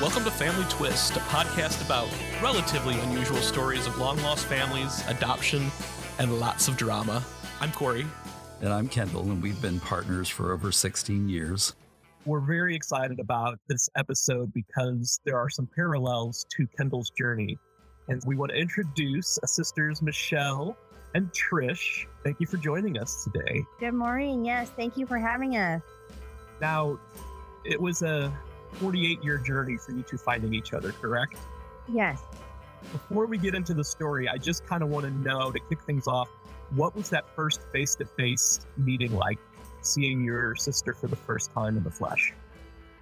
Welcome to Family Twist, a podcast about relatively unusual stories of long lost families, adoption, and lots of drama. I'm Corey. And I'm Kendall, and we've been partners for over 16 years. We're very excited about this episode because there are some parallels to Kendall's journey. And we want to introduce sisters Michele and Trish. Thank you for joining us today. Good morning. Yes, thank you for having us. Now, it was a 48 year journey for you two finding each other, correct? Yes. Before we get into the story, I just kind of want to know to kick things off what was that first face to face meeting like, seeing your sister for the first time in the flesh?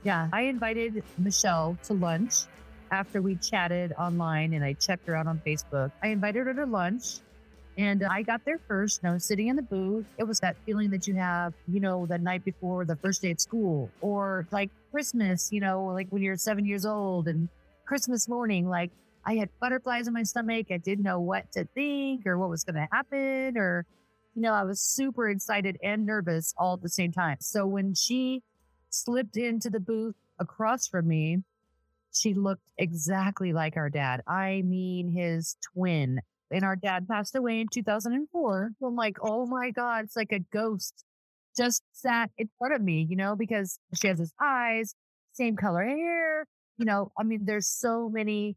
Yeah, I invited Michele to lunch after we chatted online and I checked her out on Facebook. I invited her to lunch and I got there first, and I was sitting in the booth. It was that feeling that you have, you know, the night before the first day at school or like Christmas, you know, like when you're seven years old and Christmas morning, like I had butterflies in my stomach. I didn't know what to think or what was going to happen or, you know, I was super excited and nervous all at the same time. So when she slipped into the booth across from me, she looked exactly like our dad. I mean, his twin. And our dad passed away in 2004. So I'm like, oh my God, it's like a ghost just sat in front of me, you know, because she has his eyes, same color hair. You know, I mean, there's so many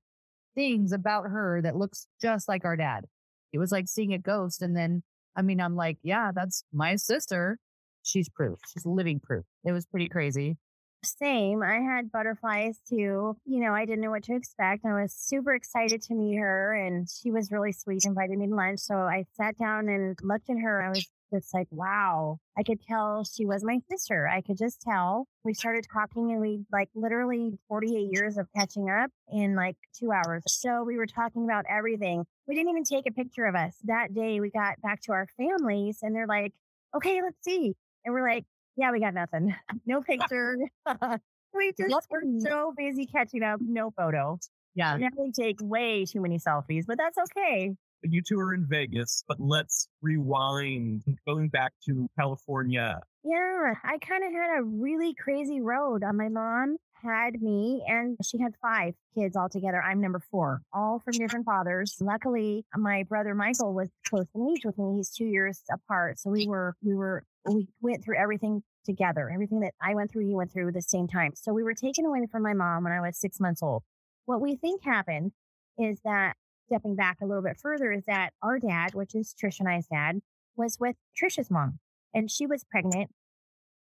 things about her that looks just like our dad. It was like seeing a ghost. And then, I mean, I'm like, yeah, that's my sister. She's proof. She's living proof. It was pretty crazy. Same. I had butterflies too. You know, I didn't know what to expect. I was super excited to meet her and she was really sweet, invited me to lunch. So I sat down and looked at her. I was just like, wow. I could tell she was my sister. I could just tell. We started talking and we like literally 48 years of catching up in like two hours. So we were talking about everything. We didn't even take a picture of us. That day we got back to our families and they're like, okay, let's see. And we're like, yeah, we got nothing. No picture. we just were so busy catching up. No photo. Yeah. We definitely take way too many selfies, but that's okay. You two are in Vegas, but let's rewind going back to California. Yeah, I kind of had a really crazy road. Uh, my mom had me and she had five kids altogether. I'm number four, all from different fathers. Luckily, my brother Michael was close in age with me. He's two years apart. So we were, we were, we went through everything together. Everything that I went through, he went through at the same time. So we were taken away from my mom when I was six months old. What we think happened is that stepping back a little bit further is that our dad, which is Trish and I's dad, was with Trisha's mom and she was pregnant.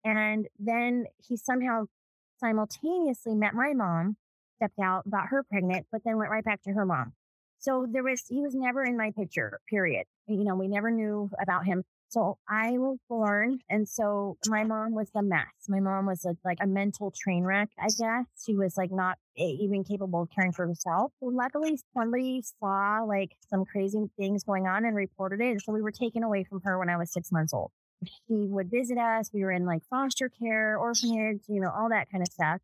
And then he somehow simultaneously met my mom, stepped out, got her pregnant, but then went right back to her mom. So there was, he was never in my picture, period. You know, we never knew about him. So I was born, and so my mom was a mess. My mom was a, like a mental train wreck, I guess. She was like not even capable of caring for herself. Luckily, somebody saw like some crazy things going on and reported it. So we were taken away from her when I was six months old. She would visit us. We were in like foster care, orphanage, you know, all that kind of stuff.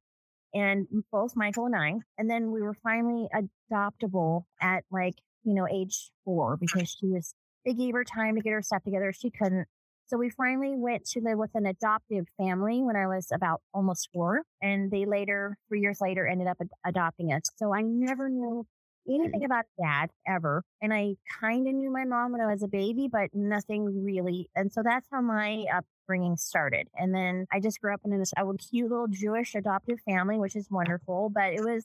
And both Michael and I. And then we were finally adoptable at like, you know, age four because she was they gave her time to get her stuff together. She couldn't. So we finally went to live with an adoptive family when I was about almost four. And they later, three years later, ended up ad- adopting us. So I never knew anything about dad ever. And I kind of knew my mom when I was a baby, but nothing really. And so that's how my upbringing started. And then I just grew up in this cute little Jewish adoptive family, which is wonderful, but it was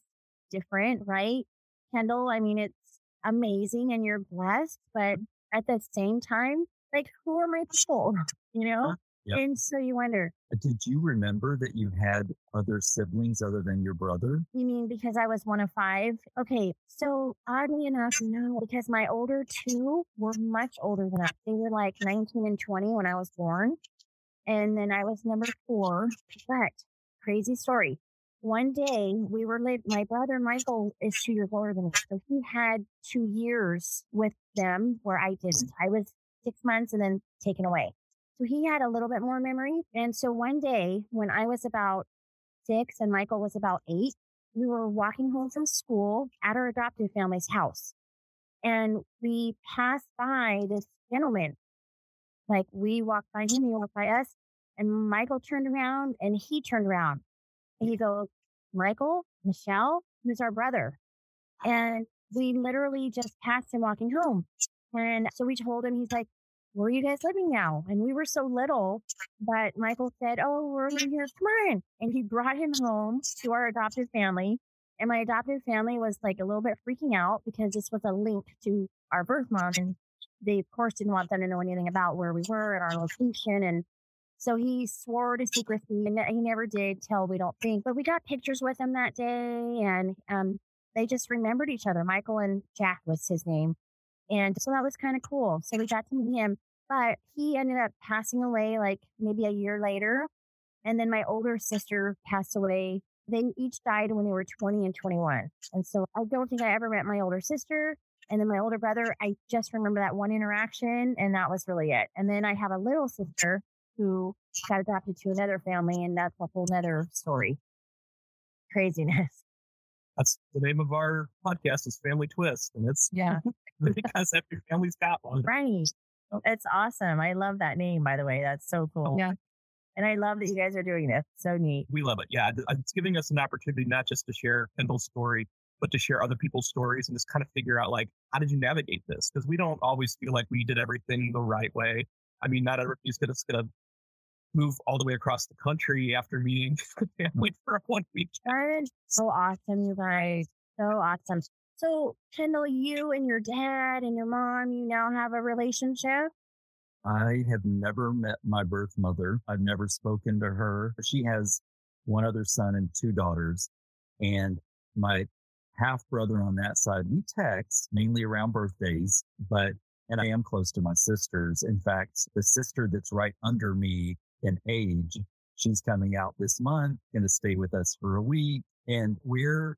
different, right? Kendall, I mean, it's amazing and you're blessed, but at the same time, like who are my people? You know? Uh, yep. And so you wonder. Did you remember that you had other siblings other than your brother? You mean because I was one of five? Okay. So oddly enough, no, because my older two were much older than us. They were like 19 and 20 when I was born. And then I was number four. But crazy story. One day we were late. My brother Michael is two years older than me. So he had two years with them where I didn't. I was six months and then taken away. So he had a little bit more memory. And so one day when I was about six and Michael was about eight, we were walking home from school at our adoptive family's house. And we passed by this gentleman. Like we walked by him, he walked by us. And Michael turned around and he turned around and he goes, Michael, Michele, who's our brother? And we literally just passed him walking home. And so we told him, he's like, where are you guys living now? And we were so little, but Michael said, Oh, we're living here. Come on. And he brought him home to our adoptive family. And my adoptive family was like a little bit freaking out because this was a link to our birth mom. And they, of course, didn't want them to know anything about where we were and our location. And so he swore to secrecy and he never did tell, we don't think. But we got pictures with him that day and um, they just remembered each other. Michael and Jack was his name. And so that was kind of cool. So we got to meet him, but he ended up passing away like maybe a year later. And then my older sister passed away. They each died when they were 20 and 21. And so I don't think I ever met my older sister. And then my older brother, I just remember that one interaction and that was really it. And then I have a little sister who got adopted to another family and that's a whole nother story. Craziness. That's the name of our podcast is Family Twist. And it's Yeah. because every family's got one. Right. it's awesome. I love that name, by the way. That's so cool. Yeah. And I love that you guys are doing this. So neat. We love it. Yeah. It's giving us an opportunity not just to share Kendall's story, but to share other people's stories and just kind of figure out like, how did you navigate this? Because we don't always feel like we did everything the right way. I mean, not everybody's gonna, gonna move all the way across the country after meeting the family for one week. That is so awesome, you guys. So awesome. So, Kendall, you and your dad and your mom, you now have a relationship. I have never met my birth mother. I've never spoken to her. She has one other son and two daughters. And my half brother on that side, we text mainly around birthdays, but, and I am close to my sisters. In fact, the sister that's right under me in age, she's coming out this month, going to stay with us for a week. And we're,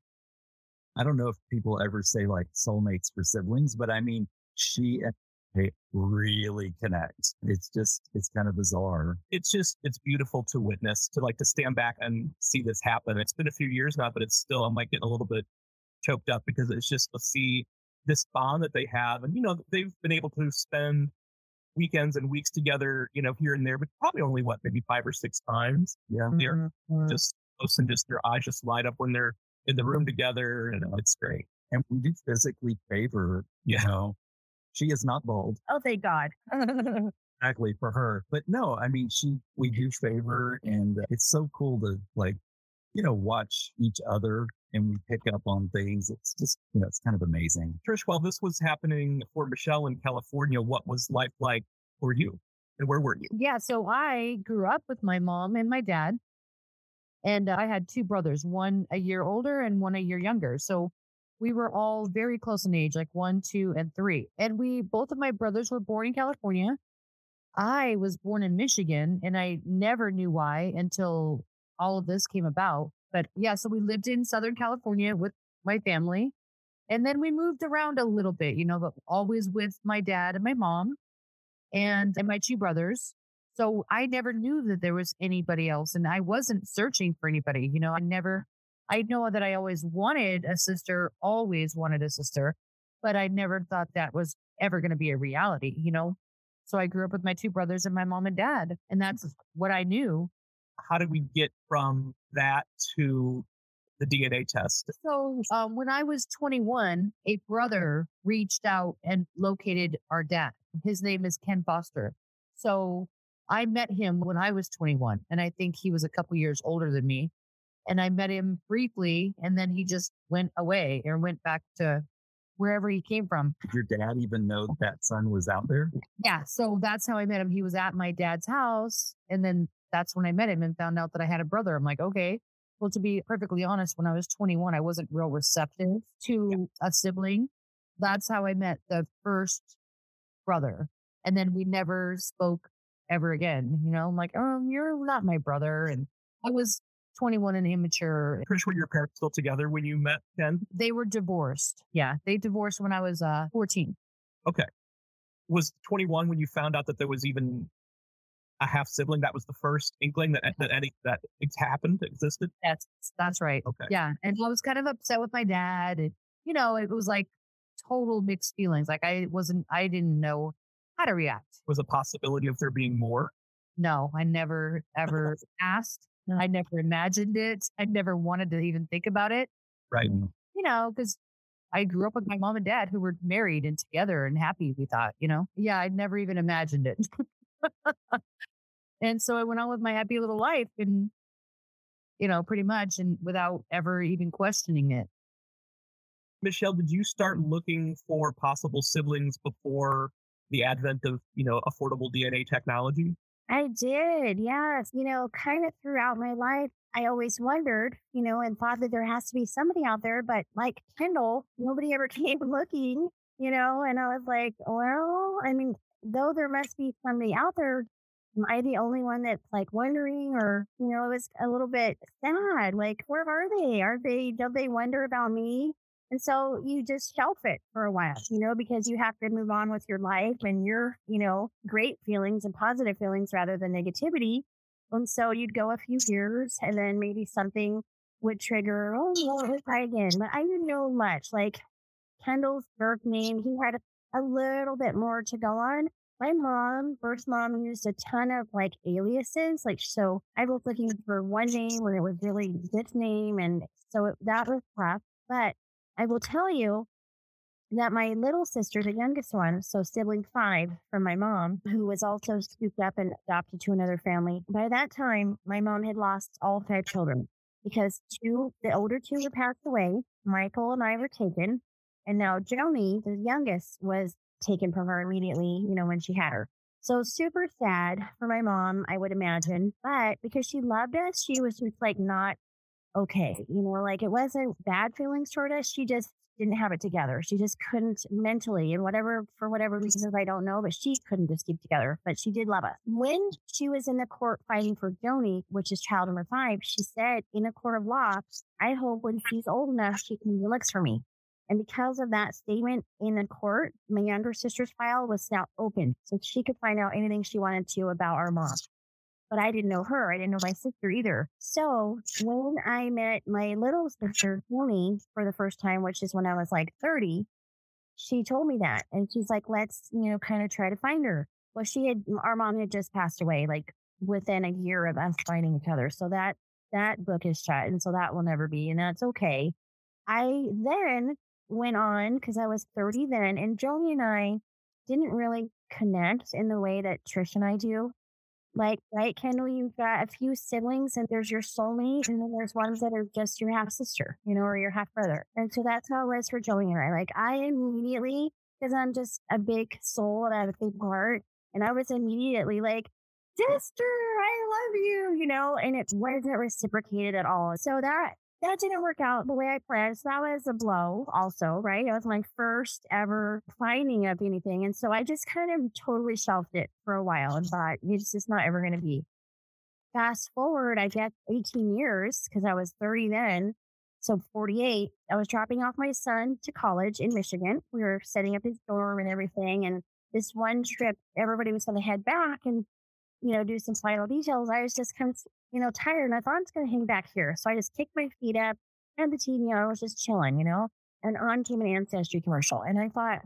I don't know if people ever say like soulmates for siblings, but I mean, she and they really connect. It's just, it's kind of bizarre. It's just, it's beautiful to witness, to like to stand back and see this happen. It's been a few years now, but it's still, I'm like getting a little bit choked up because it's just to see this bond that they have. And, you know, they've been able to spend weekends and weeks together, you know, here and there, but probably only what, maybe five or six times. Yeah. They're Mhm. just close and just their eyes just light up when they're in the room together. And it's great. And we do physically favor, you Yeah. know, she is not bald Oh, thank God. exactly for her, but no, I mean, she, we do favor and it's so cool to like, you know, watch each other and we pick up on things. It's just, you know, it's kind of amazing. Trish, while this was happening for Michele in California, what was life like for you? And where were you? yeah. So I grew up with my mom and my dad. And I had two brothers, one a year older and one a year younger. So we were all very close in age, like one, two, and three. And we, both of my brothers were born in California. I was born in Michigan and I never knew why until all of this came about. But yeah, so we lived in Southern California with my family. And then we moved around a little bit, you know, but always with my dad and my mom and, and my two brothers. So I never knew that there was anybody else and I wasn't searching for anybody. You know, I never, I know that I always wanted a sister, always wanted a sister, but I never thought that was ever going to be a reality, you know? So I grew up with my two brothers and my mom and dad, and that's what I knew. How did we get from that to the DNA test? So um, when I was 21, a brother reached out and located our dad. His name is Ken Foster. So I met him when I was 21, and I think he was a couple years older than me. And I met him briefly, and then he just went away or went back to wherever he came from. Did your dad even know that son was out there? Yeah. So that's how I met him. He was at my dad's house. And then that's when I met him and found out that I had a brother. I'm like, okay. Well, to be perfectly honest, when I was 21, I wasn't real receptive to a sibling. That's how I met the first brother. And then we never spoke ever again. You know, I'm like, oh, you're not my brother. And I was 21 and immature. Trish, were your parents still together when you met Ken? They were divorced. Yeah. They divorced when I was uh, 14. Was 21 when you found out that there was even a half sibling? That was the first inkling that that any that it happened existed. That's that's right. Okay. Yeah. And I was kind of upset with my dad. And, you know, it was like total mixed feelings. Like I wasn't I didn't know how to react. Was a possibility of there being more. No, I never ever asked. I never imagined it. I never wanted to even think about it. Right. Mm. You know, because I grew up with my mom and dad who were married and together and happy, we thought, you know? Yeah, I'd never even imagined it. and so I went on with my happy little life and, you know, pretty much and without ever even questioning it. Michele, did you start looking for possible siblings before the advent of, you know, affordable DNA technology? I did, yes. You know, kind of throughout my life, I always wondered, you know, and thought that there has to be somebody out there, but like Kendall, nobody ever came looking, you know, and I was like, well, I mean, though there must be somebody out there, am I the only one that's like wondering or, you know, it was a little bit sad. Like, where are they? Are they, do they wonder about me? And so you just shelf it for a while, you know, because you have to move on with your life and your, you know, great feelings and positive feelings rather than negativity. And so you'd go a few years and then maybe something would trigger, oh, well, try again. But I didn't know much. Like Kendall's birth name, he had a, a little bit more to go on. My mom, birth mom, used a ton of like aliases. Like, so I was looking for one name when it was really this name. And so it, that was tough. But I will tell you that my little sister, the youngest one, so sibling five from my mom, who was also scooped up and adopted to another family, by that time, my mom had lost all five children because two, the older two were passed away. Michael and I were taken. And now Joni, the youngest, was taken from her immediately, you know, when she had her. So super sad for my mom, I would imagine. But because she loved us, she was just like not okay. You know, like it wasn't bad feelings toward us. She just didn't have it together. She just couldn't mentally and whatever, for whatever reasons, I don't know, but she couldn't just keep together, but she did love us. When she was in the court fighting for Joni, which is child number five, she said in a court of law, I hope when she's old enough, she can be looks for me. And because of that statement in the court, my younger sister's file was now open. So she could find out anything she wanted to about our mom but I didn't know her. I didn't know my sister either. So when I met my little sister, Joni, for the first time, which is when I was like 30, she told me that. And she's like, let's, you know, kind of try to find her. Well, she had, our mom had just passed away like within a year of us finding each other. So that, that book is shut. And so that will never be. And that's okay. I then went on because I was 30 then and Joni and I didn't really connect in the way that Trish and I do. Like, right, Kendall, you've got a few siblings and there's your soulmate, and then there's ones that are just your half sister, you know, or your half brother. And so that's how it was for Joni and I. Like, I immediately, because I'm just a big soul and I have a big heart, and I was immediately like, sister, I love you, you know, and it wasn't reciprocated at all. So that that didn't work out the way I planned. So that was a blow also, right? It was my first ever finding of anything. And so I just kind of totally shelved it for a while and thought it's just not ever going to be. Fast forward, I guess 18 years because I was 30 then. So 48, I was dropping off my son to college in Michigan. We were setting up his dorm and everything. And this one trip, everybody was going to head back and, you know, do some final details. I was just kind of you know, tired and I thought I'm just going to hang back here. So I just kicked my feet up, and the TV I was just chilling, you know, and on came an Ancestry commercial. And I thought,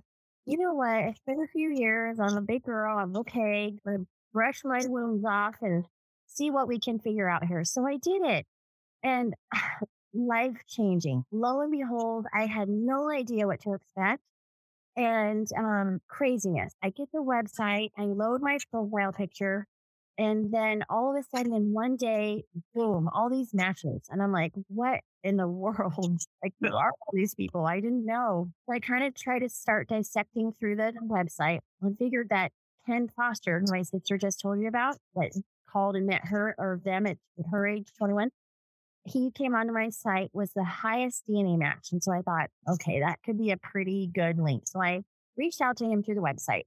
you know what? It's been a few years. I'm a big girl. I'm okay. I'm going to brush my wounds off and see what we can figure out here. So I did it. And life changing. Lo and behold, I had no idea what to expect. And um, craziness. I get the website, I load my profile picture, and then all of a sudden in one day, boom, all these matches. And I'm like, what in the world? Like, who are all these people? I didn't know. So I kind of tried to start dissecting through the website and figured that Ken Foster, who my sister just told you about, that called and met her or them at her age 21, he came onto my site was the highest DNA match. And so I thought, okay, that could be a pretty good link. So I reached out to him through the website.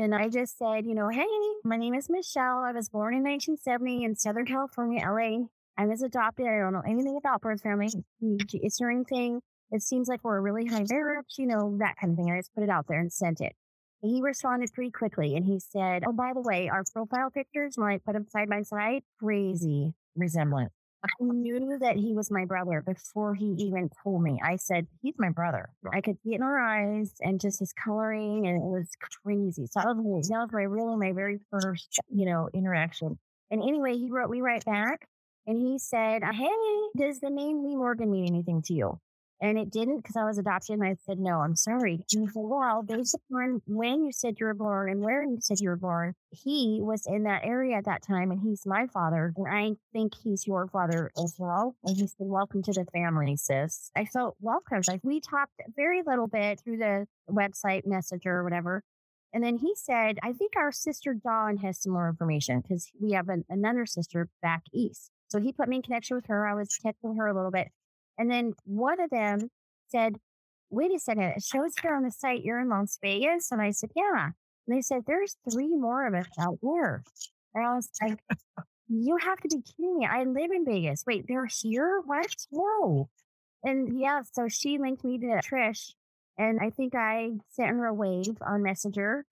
And I just said, you know, hey, my name is Michele. I was born in 1970 in Southern California, LA. I was adopted. I don't know anything about birth family. Is there anything? It seems like we're a really high marriage, you know, that kind of thing. I just put it out there and sent it. He responded pretty quickly and he said, Oh, by the way, our profile pictures, when I put them side by side, crazy resemblance. I knew that he was my brother before he even told me. I said, he's my brother. I could see it in our eyes and just his coloring and it was crazy. So that was, that was my really my very first, you know, interaction. And anyway, he wrote me right back and he said, Hey, does the name Lee Morgan mean anything to you? And it didn't because I was adopted. And I said, no, I'm sorry. And he said, well, based upon when you said you were born and where you said you were born, he was in that area at that time and he's my father. And I think he's your father as well. And he said, welcome to the family, sis. I felt welcome. Like we talked very little bit through the website messenger or whatever. And then he said, I think our sister Dawn has some more information because we have an, another sister back east. So he put me in connection with her. I was texting her a little bit. And then one of them said, wait a second, it shows here on the site you're in Las Vegas. And I said, yeah. And they said, there's three more of us out there. And I was like, you have to be kidding me. I live in Vegas. Wait, they're here? What? No. And yeah, so she linked me to Trish. And I think I sent her a wave on Messenger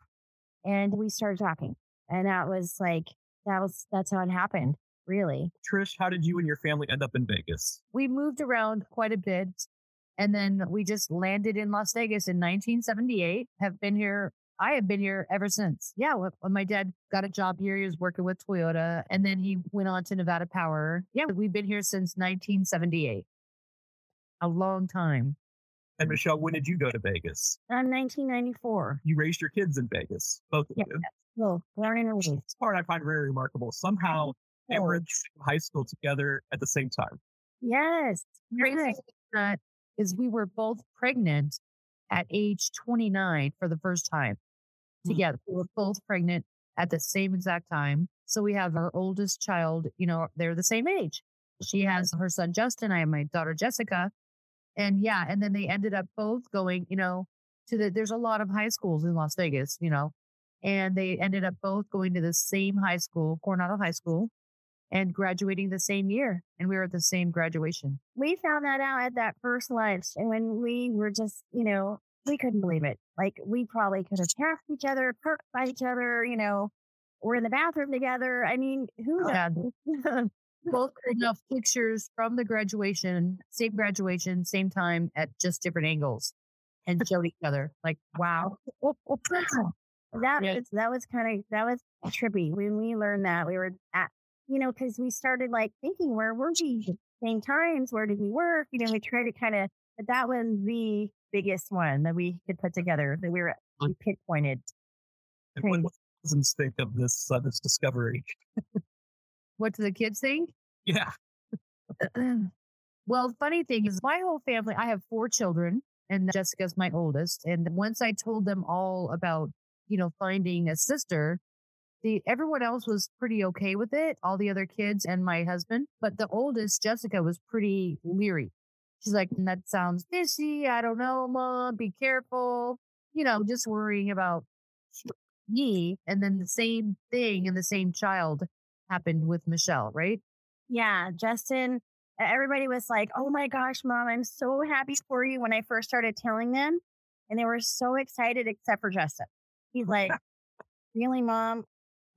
and we started talking. And that was like, that was, that's how it happened really. Trish, how did you and your family end up in Vegas? We moved around quite a bit. And then we just landed in Las Vegas in 1978. Have been here. I have been here ever since. Yeah. When my dad got a job here, he was working with Toyota and then he went on to Nevada Power. Yeah. We've been here since 1978. A long time. And Michele, when did you go to Vegas? Uh, in 1994. You raised your kids in Vegas, both of yeah. you. Well, born and raised. This part I find very remarkable. Somehow they were in high school together at the same time. Yes. Crazy that is we were both pregnant at age 29 for the first time mm. together. We were both pregnant at the same exact time. So we have our oldest child, you know, they're the same age. She has her son Justin. I have my daughter Jessica. And yeah, and then they ended up both going, you know, to the there's a lot of high schools in Las Vegas, you know, and they ended up both going to the same high school, Coronado High School and graduating the same year. And we were at the same graduation. We found that out at that first lunch. And when we were just, you know, we couldn't believe it. Like we probably could have passed each other, perked by each other, you know, we're in the bathroom together. I mean, who oh, knows? Both enough pictures from the graduation, same graduation, same time at just different angles and showed each other. Like, wow. that yeah. that was kind of, that was trippy. When we learned that we were at you know, because we started like thinking, where were we? Same times, where did we work? You know, we tried to kind of, but that was the biggest one that we could put together that we were we pinpointed. And what, what cousins think of this uh, this discovery? what do the kids think? Yeah. well, funny thing is, my whole family. I have four children, and Jessica's my oldest. And once I told them all about, you know, finding a sister, the everyone else was pretty okay with it, all the other kids and my husband, but the oldest, Jessica, was pretty leery. She's like, mm, that sounds fishy. I don't know, mom. Be careful. You know, just worrying about me. And then the same thing and the same child happened with Michele, right? Yeah. Justin, everybody was like, oh my gosh, mom, I'm so happy for you when I first started telling them. And they were so excited, except for Justin. He's like, really, mom?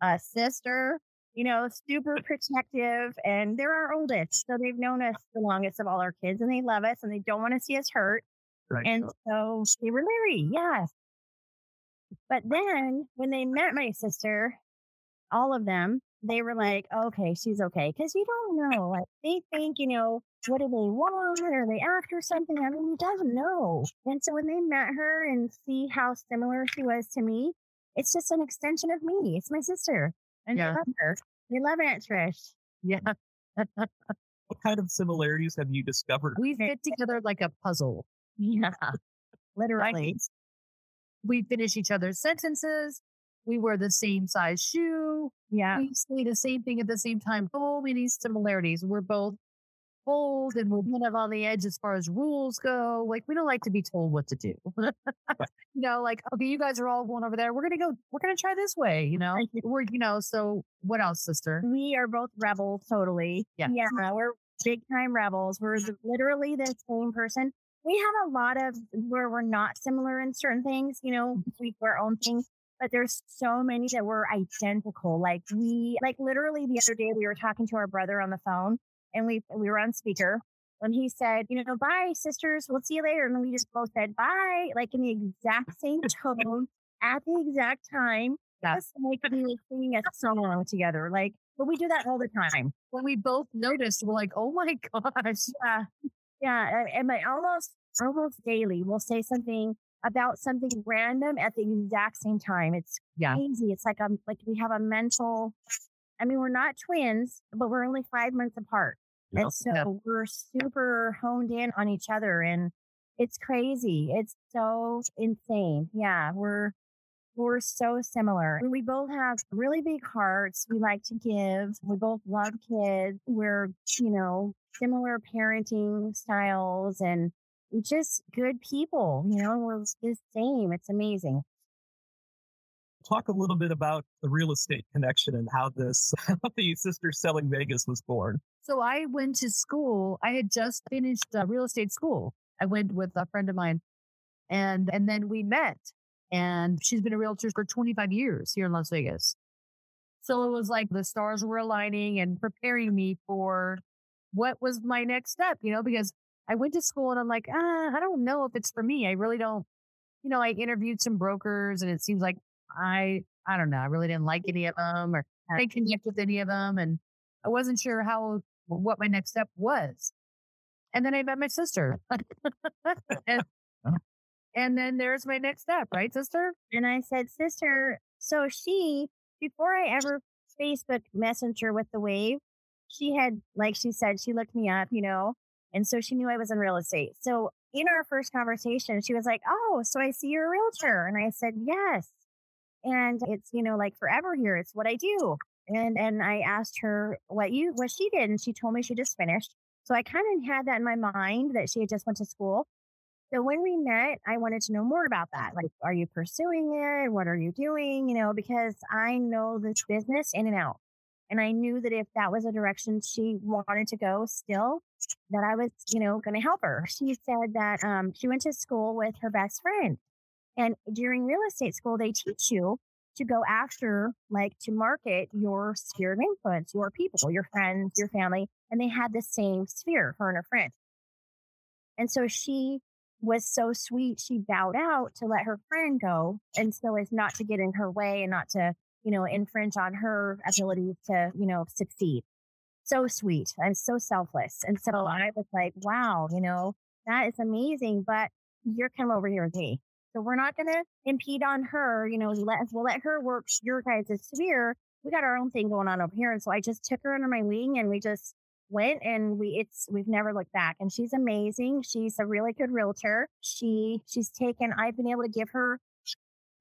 A sister, you know, super protective, and they're our oldest. So they've known us the longest of all our kids, and they love us, and they don't want to see us hurt. Right. And so they were married, yes. But then when they met my sister, all of them, they were like, okay, she's okay. Cause you don't know. Like they think, you know, what do they want? Are they after something? I mean, he doesn't know. And so when they met her and see how similar she was to me, it's just an extension of me. It's my sister. And yeah. love her. We love Aunt Trish. Yeah. what kind of similarities have you discovered? We fit together like a puzzle. Yeah. Literally. We finish each other's sentences. We wear the same size shoe. Yeah. We say the same thing at the same time. So many similarities. We're both bold and we're kind of on the edge as far as rules go. Like we don't like to be told what to do. you know, like, okay, you guys are all going over there. We're going to go, we're going to try this way, you know, we're, you know, so what else, sister? We are both rebels. Totally. Yeah. Yeah. We're big time rebels. We're literally the same person. We have a lot of where we're not similar in certain things, you know, mm-hmm. we do our own thing but there's so many that were identical. Like we, like literally the other day we were talking to our brother on the phone and we we were on speaker. And he said, you know, bye, sisters. We'll see you later. And we just both said bye, like in the exact same tone at the exact time. Just like we were singing a song along together. Like, but we do that all the time. When we both noticed, we're like, oh my gosh. Yeah. Yeah. And my almost, almost daily, we'll say something about something random at the exact same time. It's Yeah. crazy. It's like, um, like we have a mental, I mean, we're not twins, but we're only five months apart. Yep. And so Yep. we're super honed in on each other and it's crazy. It's so insane. Yeah. We're, we're so similar. We both have really big hearts. We like to give. We both love kids. We're, you know, similar parenting styles and we're just good people. You know, we're the same. It's amazing. Talk a little bit about the real estate connection and how this, how the Sisters Selling Vegas was born. So I went to school. I had just finished uh, real estate school. I went with a friend of mine and, and then we met and she's been a realtor for 25 years here in Las Vegas. So it was like the stars were aligning and preparing me for what was my next step, you know, because I went to school and I'm like, ah, I don't know if it's for me. I really don't, you know, I interviewed some brokers and it seems like I, I don't know, I really didn't like any of them or I didn't connect with any of them. And I wasn't sure how, what my next step was. And then I met my sister. and, Oh. and then there's my next step, right, sister? And I said, sister, so she, before I ever Facebook Messenger with the wave, she had, like she said, she looked me up, you know, and so she knew I was in real estate. So in our first conversation, she was like, Oh, so I see you're a realtor. And I said, Yes. And it's, you know, like forever here. It's what I do. And and I asked her what you what she did, and she told me she just finished. So I kind of had that in my mind that she had just went to school. So when we met, I wanted to know more about that. Like, are you pursuing it? What are you doing? You know, because I know this business in and out. And I knew that if that was a direction she wanted to go still, that I was, you know, going to help her. She said that um, she went to school with her best friend. And during real estate school, they teach you to go after, like to market your sphere of influence, your people, your friends, your family. And they had the same sphere, her and her friend. And so she was so sweet. She bowed out to let her friend go. And so as not to get in her way and not to, you know, infringe on her ability to, you know, succeed. So sweet and so selfless. And so I was like, wow, you know, that is amazing, but you're come over here with me. So we're not going to impede on her. You know, let, we'll let her work your guys' sphere. We got our own thing going on over here. And so I just took her under my wing and we just went and we it's we've never looked back and she's amazing she's a really good realtor she she's taken i've been able to give her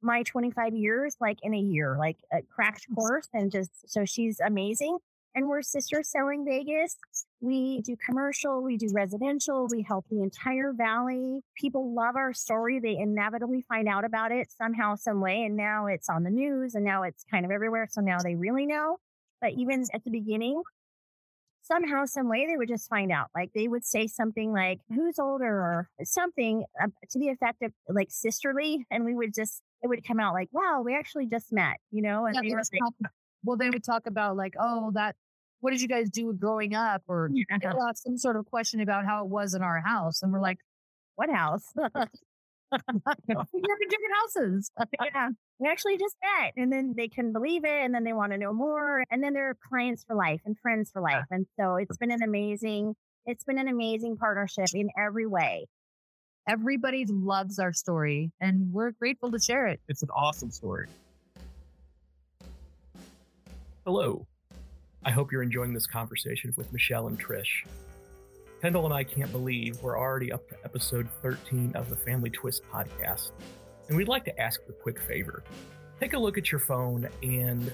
my 25 years like in a year like a crash course and just so she's amazing and we're sisters selling vegas we do commercial we do residential we help the entire valley people love our story they inevitably find out about it somehow some way and now it's on the news and now it's kind of everywhere so now they really know but even at the beginning somehow, some way, they would just find out. Like they would say something like, "Who's older?" or something uh, to the effect of like sisterly, and we would just it would come out like, "Wow, we actually just met," you know. And Yeah, they were like, well, they would talk about like, oh, that. What did you guys do growing up? Or Yeah. they'll ask some sort of question about how it was in our house, and we're like, "What house?" we grew up in different houses. yeah, we actually just met, and then they couldn't believe it, and then they want to know more, and then they're clients for life and friends for life, and so it's been an amazing. It's been an amazing partnership in every way. Everybody loves our story, and we're grateful to share it. It's an awesome story. Hello. I hope you're enjoying this conversation with Michele and Trish. Kendall and I can't believe we're already up to episode 13 of the Family Twist podcast. And we'd like to ask a quick favor. Take a look at your phone and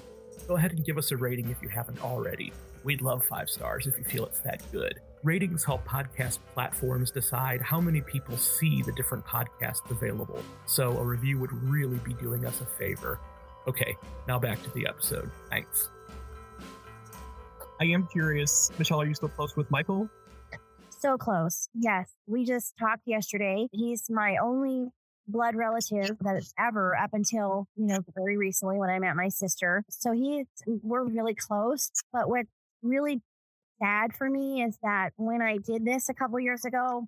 go ahead and give us a rating if you haven't already. We'd love five stars if you feel it's that good. Ratings help podcast platforms decide how many people see the different podcasts available. So a review would really be doing us a favor. Okay, now back to the episode. Thanks. I am curious, Michele, are you still close with Michael? So close. Yes. We just talked yesterday. He's my only blood relative that ever up until, you know, very recently when I met my sister. So he, we're really close. But what's really sad for me is that when I did this a couple years ago,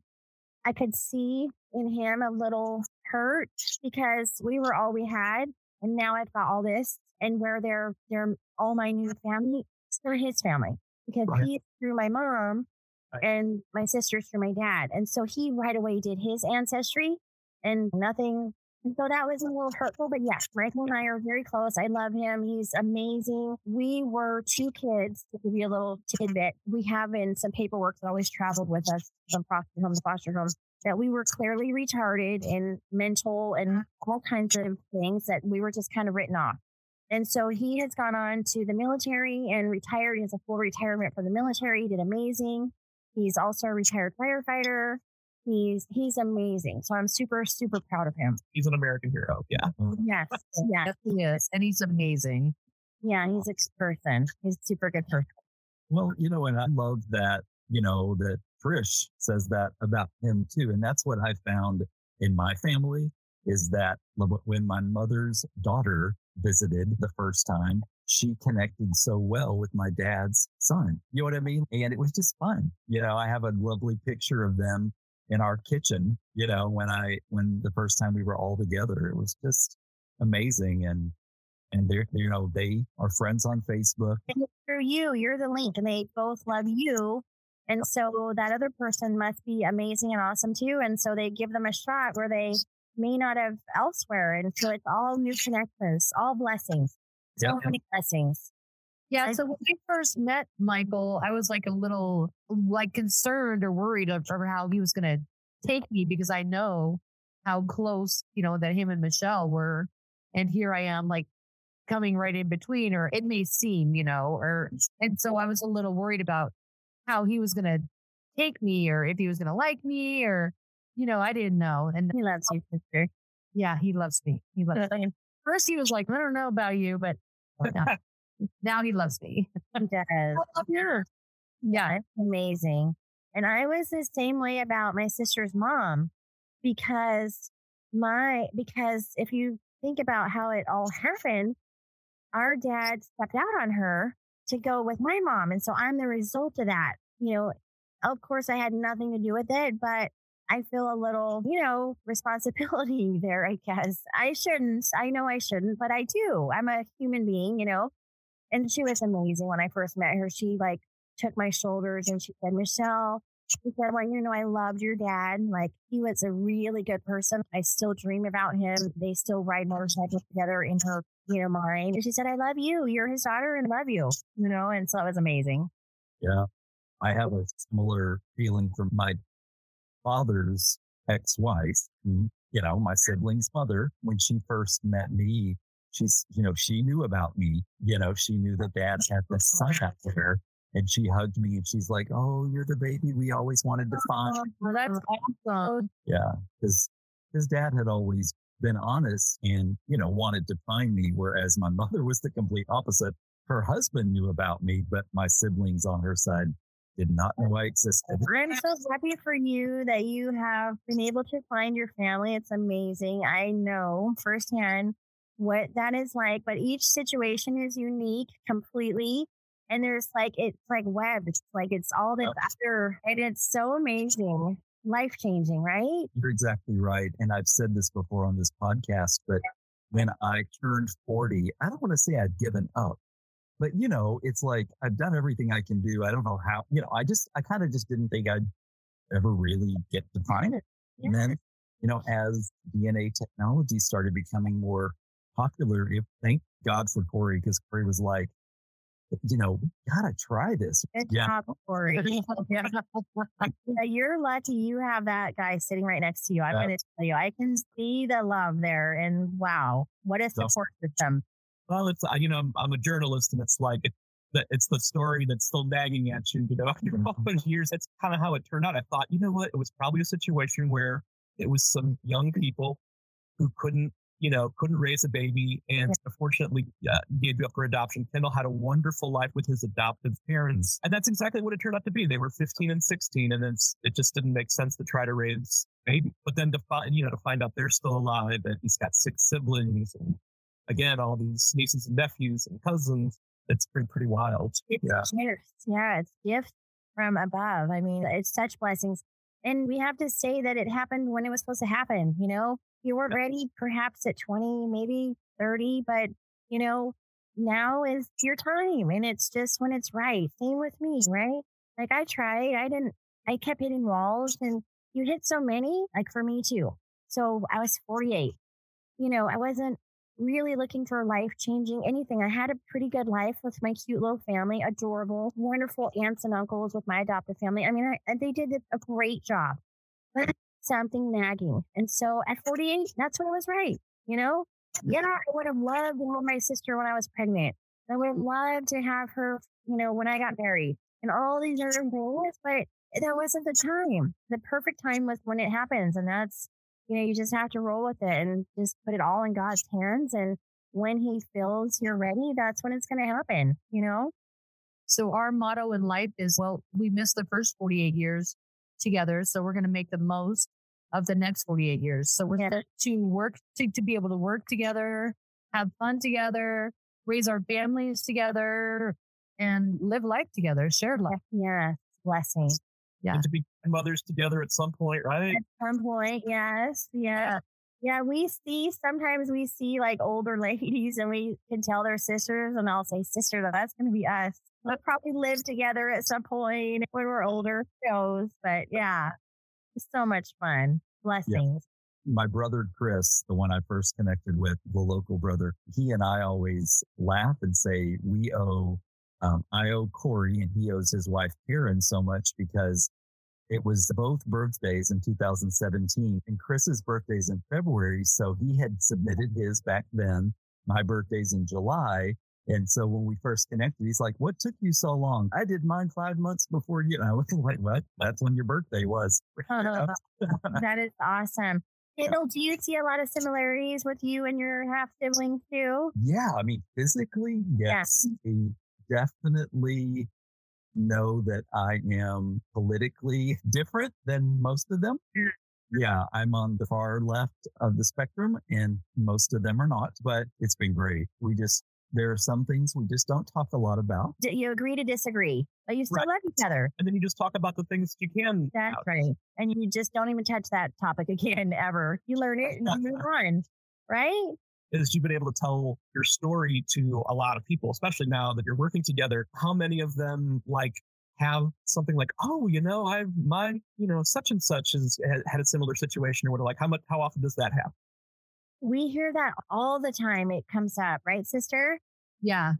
I could see in him a little hurt because we were all we had. And now I've got all this and where they're, they're all my new family, they're his family because Right. he's through my mom Right. and my sister's through my dad. And so he right away did his ancestry and nothing. And so that was a little hurtful, but yes, Michael and I are very close. I love him. He's amazing. We were two kids to give you a little tidbit. We have in some paperwork that always traveled with us from foster homes, to foster home that we were clearly retarded and mental and all kinds of things that we were just kind of written off. And so he has gone on to the military and retired. He has a full retirement from the military. He did amazing. He's also a retired firefighter. He's he's amazing. So I'm super super proud of him. He's an American hero. Yeah. Yes, yes, Yes, he is. And he's amazing. yeah. He's a good person. He's a super good person. Well, you know, and I love that, you know, that Trish says that about him too. And that's what I found in my family is that when my mother's daughter visited the first time, she connected so well with my dad's son. You know what I mean? And it was just fun. You know, I have a lovely picture of them in our kitchen, you know, when I, when the first time we were all together, it was just amazing. And, and they're, you know, they are friends on Facebook. And through you, you're the link, and they both love you. And so that other person must be amazing and awesome too. And so they give them a shot where they may not have elsewhere. And so it's all new connections, all blessings. So Yeah. many blessings. Yeah. I- So when I first met Michael, I was like a little like concerned or worried of, of how he was going to take me because I know how close, you know, that him and Michele were. And here I am like coming right in between, or it may seem, you know, or, and so I was a little worried about how he was going to take me or if he was going to like me or, you know, I didn't know. And He loves you, sister. yeah, he loves me. He loves me. First he was like, I don't know about you, but now, now he loves me. He does. I love her. Yeah. It's amazing. And I was the same way about my sister's mom because my, because if you think about how it all happened, our dad stepped out on her to go with my mom. And so I'm the result of that. You know, of course, I had nothing to do with it, but I feel a little, you know, responsibility there, I guess. I shouldn't. I know I shouldn't, but I do. I'm a human being, you know. And she was amazing when I first met her. She like took my shoulders and she said, Michele, she said, well, you know, I loved your dad. Like he was a really good person. I still dream about him. They still ride motorcycles together in her, you know, mind. And she said, I love you. You're his daughter and I love you, you know, and so it was amazing. Yeah. I have a similar feeling from my father's ex-wife, mm, you know, my sibling's mother, when she first met me, she's, you know, she knew about me. You know, she knew that dad had the son out there and she hugged me and she's like, Oh, you're the baby we always wanted to find. Oh, well, that's awesome. Yeah. Cause his dad had always been honest and, you know, wanted to find me. Whereas my mother was the complete opposite. Her husband knew about me, but my siblings on her side did not know I existed. I'm so happy for you that you have been able to find your family. It's amazing. I know firsthand what that is like, but each situation is unique completely. And there's like, it's like web. Like, it's all this After and it's so amazing, life changing, right? You're exactly right. And I've said this before on this podcast, but when I turned 40, I don't want to say I'd given up, but you know, it's like I've done everything I can do. I don't know how, you know, I just, I kind of just didn't think I'd ever really get to find it. And then, you know, as DNA technology started becoming more popular, thank God for Corey, because Corey was like, you know, gotta try this. Good Yeah. job, Corey. yeah. Yeah, you're lucky you have that guy sitting right next to you. I'm Yeah. going to tell you, I can see the love there. And wow, what a So- support system. Well, it's uh, you know I'm, I'm a journalist, and it's like it, it's the story that's still nagging at you. You know, after all those years, that's kind of how it turned out. I thought, you know what, it was probably a situation where it was some young people who couldn't, you know, couldn't raise a baby, and unfortunately uh, gave up for adoption. Kendall had a wonderful life with his adoptive parents, and that's exactly what it turned out to be. They were 15 and 16, and it's, it just didn't make sense to try to raise a baby. But then to find, you know, to find out they're still alive, and he's got six siblings, and again, all these nieces and nephews and cousins. It's pretty, pretty wild. It's Yeah. gifts. Yeah, it's gifts from above. I mean, it's such blessings. And we have to say that it happened when it was supposed to happen. You know, you weren't ready perhaps at 20, maybe 30, but you know, now is your time and it's just when it's right. Same with me, right? Like I tried, I didn't, I kept hitting walls and you hit so many, like for me too. So I was 48. You know, I wasn't really looking for life changing anything. I had a pretty good life with my cute little family, adorable, wonderful aunts and uncles with my adoptive family. I mean, I, they did a great job, but something nagging. And so at 48, that's when I was right. You know, yeah, I would have loved to have my sister when I was pregnant. I would have loved to have her, you know, when I got married and all these other things, but that wasn't the time. The perfect time was when it happens. And that's, you know, you just have to roll with it and just put it all in God's hands. And when he feels you're ready, that's when it's going to happen, you know? So our motto in life is, well, we missed the first 48 years together. So we're going to make the most of the next 48 years. So we're Yeah. to work to, to be able to work together, have fun together, raise our families together and live life together, shared life. Yeah. Blessing. Yeah. To be mothers together at some point, right? At some point, yes. Yeah. Yeah, we see sometimes we see like older ladies and we can tell they're sisters and I'll say, sister, that's gonna be us. We'll probably live together at some point when we're older. Who knows? But yeah. It's so much fun. Blessings. my brother Chris, the one I first connected with, the local brother, he and I always laugh and say we owe, um, I owe Corey and he owes his wife Karen so much because it was both birthdays in 2017 and Chris's birthday's in February. So he had submitted his back then. My birthday's in July. And so when we first connected, he's like, what took you so long? I did mine five months before you. And I was like, what? That's when your birthday was. that is awesome. Kendall, do you see a lot of similarities with you and your half siblings too? Yeah, I mean, physically, Yeah. yes. Definitely know that I am politically different than most of them. Mm. Yeah, I'm on the far left of the spectrum and most of them are not, but it's been great. We just, there are some things we just don't talk a lot about. D- You agree to disagree, but you still Right. love each other. And then you just talk about the things that you can. That's out. right. And you just don't even touch that topic again ever. You learn it and you move on, right? Is you've been able to tell your story to a lot of people, especially now that you're working together. How many of them like have something like, oh, you know, I my you know such and such has had- had a similar situation or what? Like how much? How often does that happen? We hear that all the time. It comes up, right, sister? Yeah.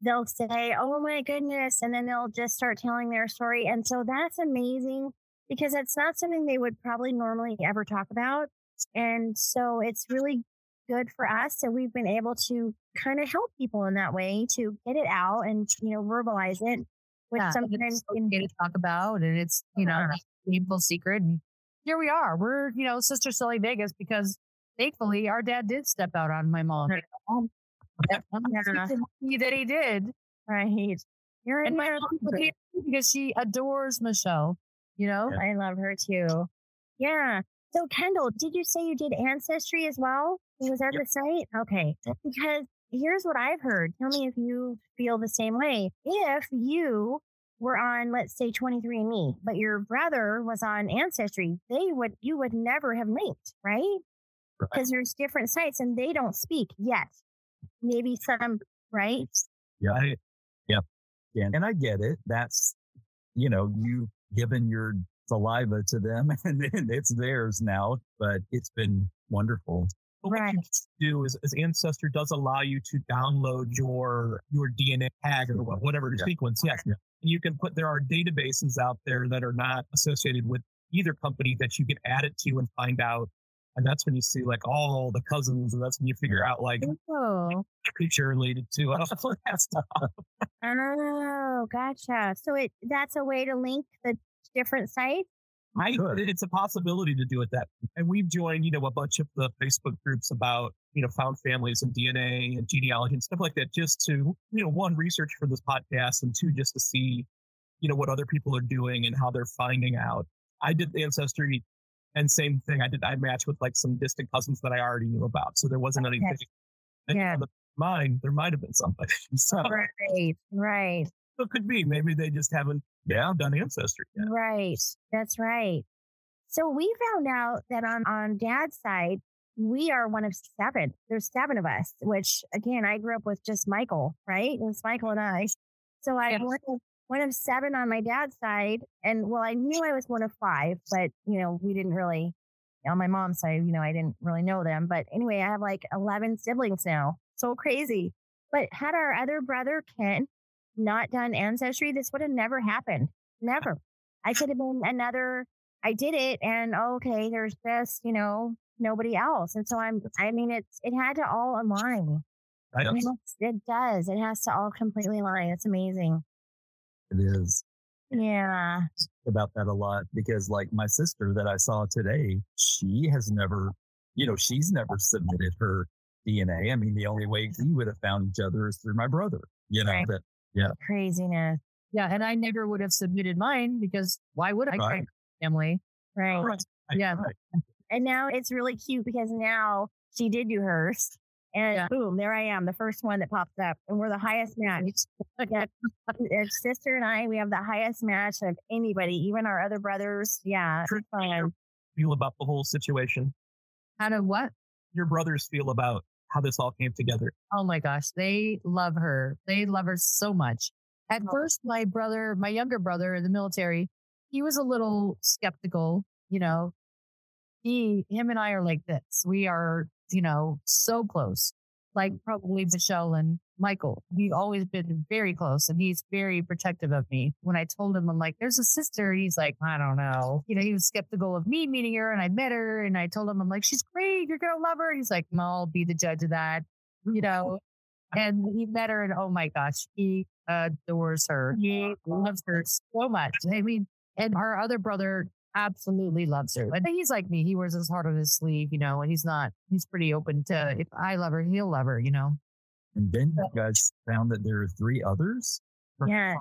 They'll say, oh my goodness. And then they'll just start telling their story. And so that's amazing because it's not something they would probably normally ever talk about. And so it's really good for us. So we've been able to kind of help people in that way to get it out and, you know, verbalize it, which Yeah, sometimes it's can okay to talk about and it's, you know, Uh-huh. painful secret. And here we are. We're, you know, Sisters Selling Vegas because thankfully our dad did step out on my mom. Um, that he did. Right. You're And my my mom would hate me because she adores Michele, you know? I love her too. Yeah. So Kendall, did you say you did ancestry as well? It was that the site? Okay. Yep. Because here's what I've heard. Tell me if you feel the same way. If you were on, let's say 23andMe, but your brother was on ancestry, they would, you would never have linked, right? Right. Because there's different sites and they don't speak yet. Maybe some, right? Yeah. Right? Yeah. And I get it. That's, you know, you've given your saliva to them and then it's theirs now, but it's been wonderful. But what Right. you do is, is Ancestry does allow you to download your your DNA tag or whatever Yeah. sequence. Yes. Yeah. And you can put there are databases out there that are not associated with either company that you can add it to and find out. And that's when you see like all the cousins, and that's when you figure out like Oh, you're related to. and all that stuff. oh, gotcha. So it that's a way to link the different sites. I, Good. it's a possibility to do it that. And we've joined, you know, a bunch of the Facebook groups about, you know, found families and DNA and genealogy and stuff like that, just to, you know, one, research for this podcast and two, just to see, you know, what other people are doing and how they're finding out. I did Ancestry and same thing. I did, I matched with like some distant cousins that I already knew about. So there wasn't Okay. anything. Yeah. mine, there might have been something. so, Right, right, so it could be. Maybe they just haven't Yeah. done ancestry yet. right. That's right. So we found out that on on dad's side, we are one of seven. There's seven of us, which again, I grew up with just Michael, right? It was Michael and I. So I Yes. one of, one of seven on my dad's side. And well, I knew I was one of five, but you know, we didn't really on my mom's side, you know, I didn't really know them. But anyway, I have like 11 siblings now. So crazy. But had our other brother, Ken, not done ancestry, this would have never happened. Uh never. I could have been another, I did it and oh, okay, there's just, you know, nobody else. And so I'm, I mean, it's, it had to all align. It must- It does. It has to all completely align. It's amazing. It is Yeah. about that a lot because like my sister that I saw today, she has never, you know, she's never submitted her DNA. I mean, the only way we would have found each other is through my brother, you know, Right. that Craziness. Yeah, and I never would have submitted mine because why would I? Right. Family. Right. Right. Yeah. Right. And now it's really cute because now she did do hers. And Yeah. boom, there I am, the first one that pops up. And we're the highest match. Yeah. Our sister and I, we have the highest match of anybody, even our other brothers. Yeah. Fun. Feel about the whole situation. How to what? Your brothers feel about how this all came together. Oh my gosh, they love her. They love her so much. At Oh. first, my brother, my younger brother in the military, he was a little skeptical. You know, he, him and I are like this. We are, you know, so close. Like mm. probably Michele and Michael. We've always been very close and he's very protective of me. When I told him, I'm like, there's a sister, he's like, I don't know. You know, he was skeptical of me meeting her and I met her and I told him, I'm like, she's great. You're going to love her. He's like, no, I'll be the judge of that. You know, and he met her and oh my gosh, he adores her. He loves her so much. I mean, and our other brother absolutely loves her. And he's like me. He wears his heart on his sleeve, you know, and he's not, he's pretty open to if I love her, he'll love her, you know. And then you guys found that there are three others Yeah.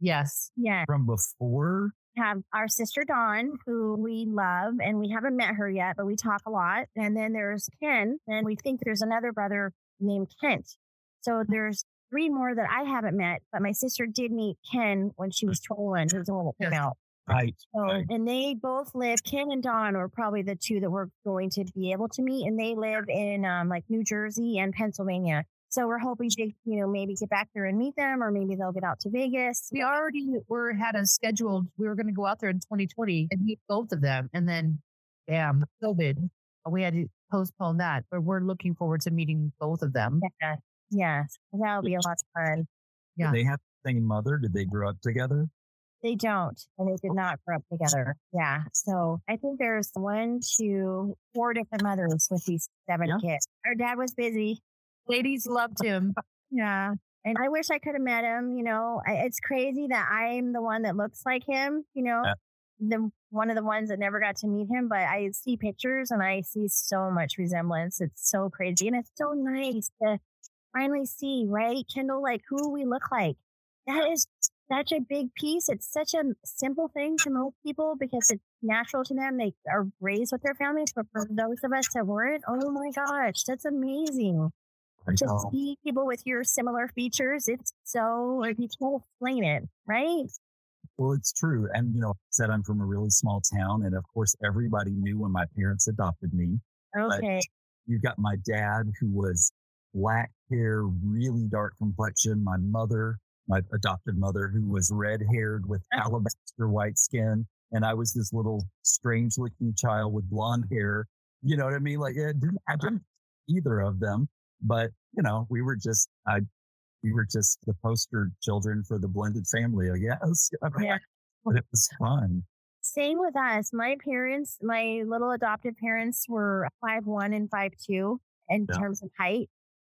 Yes. Yeah. from before. have our sister Dawn, who we love, and we haven't met her yet, but we talk a lot. And then there's Ken, and we think there's another brother named Kent. So there's three more that I haven't met, but my sister did meet Ken when she was 21. He was a little Yes. out. Right. So, Right. and they both live, Ken and Dawn are probably the two that we're going to be able to meet. And they live in um, like New Jersey and Pennsylvania. So we're hoping to, you know, maybe get back there and meet them, or maybe they'll get out to Vegas. We already were had a scheduled, we were going to go out there in 2020 and meet both of them. And then, bam, COVID. We had to postpone that, but we're looking forward to meeting both of them. Yeah. Yes. That'll be a lot of fun. Yeah. They have the same mother. Did they grow up together? They don't, and they did oh. not grow up together. Yeah. So I think there's one, two, four different mothers with these seven Yeah. kids. Our dad was busy. Ladies loved him. Yeah. And I wish I could have met him. You know, I, it's crazy that I'm the one that looks like him, you know, Yeah. the one of the ones that never got to meet him, but I see pictures and I see so much resemblance. It's so crazy. And it's so nice to finally see, right? Kendall, like who we look like. That is such a big piece. It's such a simple thing to most people because it's natural to them. They are raised with their families. But for those of us that weren't, oh my gosh, that's amazing to know. see people with your similar features. It's so like you can't explain it, right? Well, it's true. And, you know, I said I'm from a really small town. And of course, everybody knew when my parents adopted me. Okay. You've got my dad who was black hair, really dark complexion. My mother, my adopted mother, who was red haired with uh. alabaster white skin. And I was this little strange looking child with blonde hair. You know what I mean? Like it didn't, I uh. didn't either of them, but you know, we were just, I, we were just the poster children for the blended family, I guess. Yeah. But it was fun. Same with us. My parents, my little adopted parents were five one and five two in Yeah. terms of height.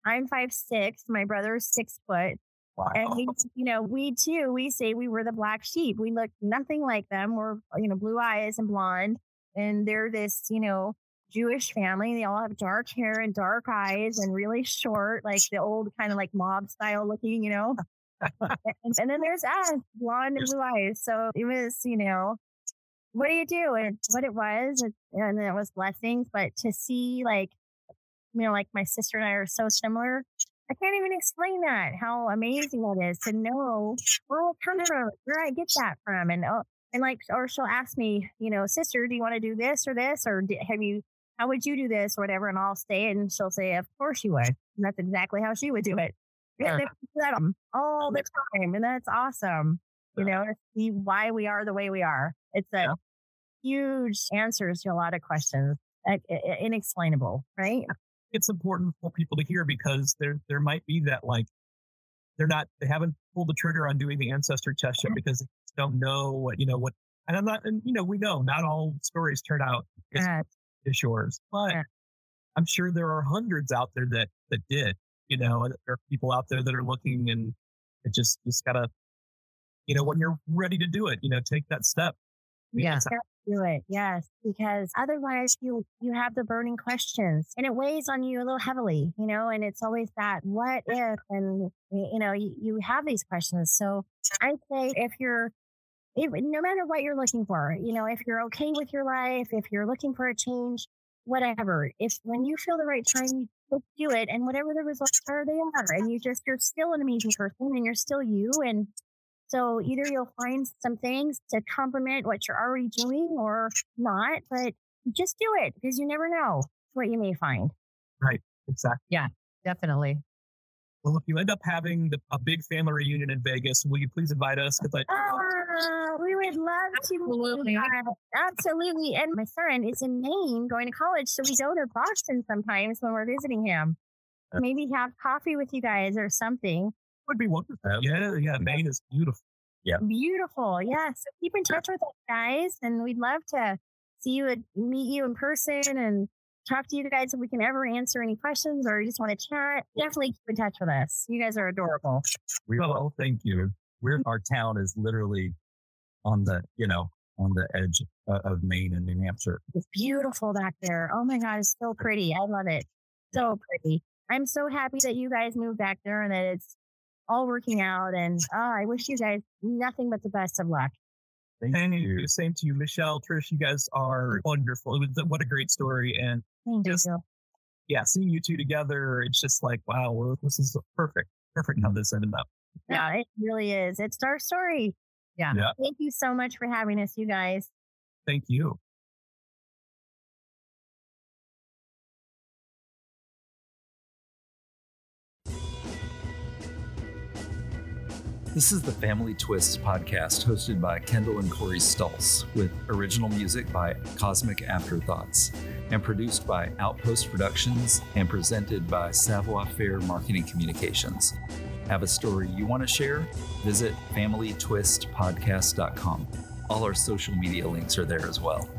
I'm five six. My brother's six foot. Wow. And we, you know, we too, we say we were the black sheep. We look nothing like them. We're, you know, blue eyes and blonde. And they're this, you know, Jewish family. They all have dark hair and dark eyes and really short, like the old kind of like mob style looking, you know. and, and then there's us, blonde blue eyes. So it was, you know, what do you do? And what it was, and- it was blessings. But to see like, you know, like my sister and I are so similar. I can't even explain that, how amazing it is to know where comes from, where I get that from. And, oh, and like, or she'll ask me, you know, sister, do you want to do this or this? Or have you, how would you do this or whatever? And I'll say it and she'll say, of course you would. And that's exactly how she would do it. Sure. that all the time. And that's awesome. You know, see why we are the way we are. It's a Yeah. huge answers to a lot of questions. uh, Inexplainable, right? it's important for people to hear because there there might be that like they're not they haven't pulled the trigger on doing the ancestor test yet because they don't know what you know what and I'm not and you know we know not all stories turn out as Yours but I'm sure there are hundreds out there that that did you know and there are people out there that are looking and it just just gotta you know when you're ready to do it you know take that step. Yeah. Do it yes because otherwise you you have the burning questions and it weighs on you a little heavily you know and it's always that what if and you know you, you have these questions. So i say if you're if, no matter what you're looking for you know if you're okay with your life if you're looking for a change whatever if when you feel the right time you do it and whatever the results are they are and you just you're still an amazing person and you're still you and so either you'll find some things to complement what you're already doing or not, but just do it because you never know what you may find. Right. Exactly Yeah. Definitely. well if you end up having the, a big family reunion in Vegas will you please invite us because I Ah, we would love to. Absolutely. Absolutely. And my son is in Maine going to college. So we go to Boston sometimes when we're visiting him. Maybe have coffee with you guys or something. would be wonderful. Yeah, yeah, Maine is beautiful. Yeah. Beautiful. Yeah. So keep in touch with us, guys. And we'd love to see you and meet you in person and talk to you guys if we can ever answer any questions or you just want to chat. Definitely keep in touch with us. You guys are adorable. We Oh, well, thank you. We're our town is literally on the you know on the edge uh, of Maine and New Hampshire. It's beautiful back there. Oh my God. It's so pretty. I love it. So pretty. I'm so happy that you guys moved back there and that it's all working out. And oh, I wish you guys nothing but the best of luck. Thank And you. same to you, Michele, Trish. You guys are wonderful. It was what a great story. And Thank Yes. you. yeah, seeing you two together, it's just like wow, well, this is perfect, perfect how this ended up. Yeah, it really is. It's our story. Yeah. Yeah. Thank you so much for having us, you guys. Thank you. This is the Family Twists podcast hosted by Kendall and Corey Stultz with original music by Cosmic Afterthoughts and produced by Outpost Productions and presented by Savoir Faire Marketing Communications. Have a story you want to share? Visit FamilyTwistPodcast.com. All our social media links are there as well.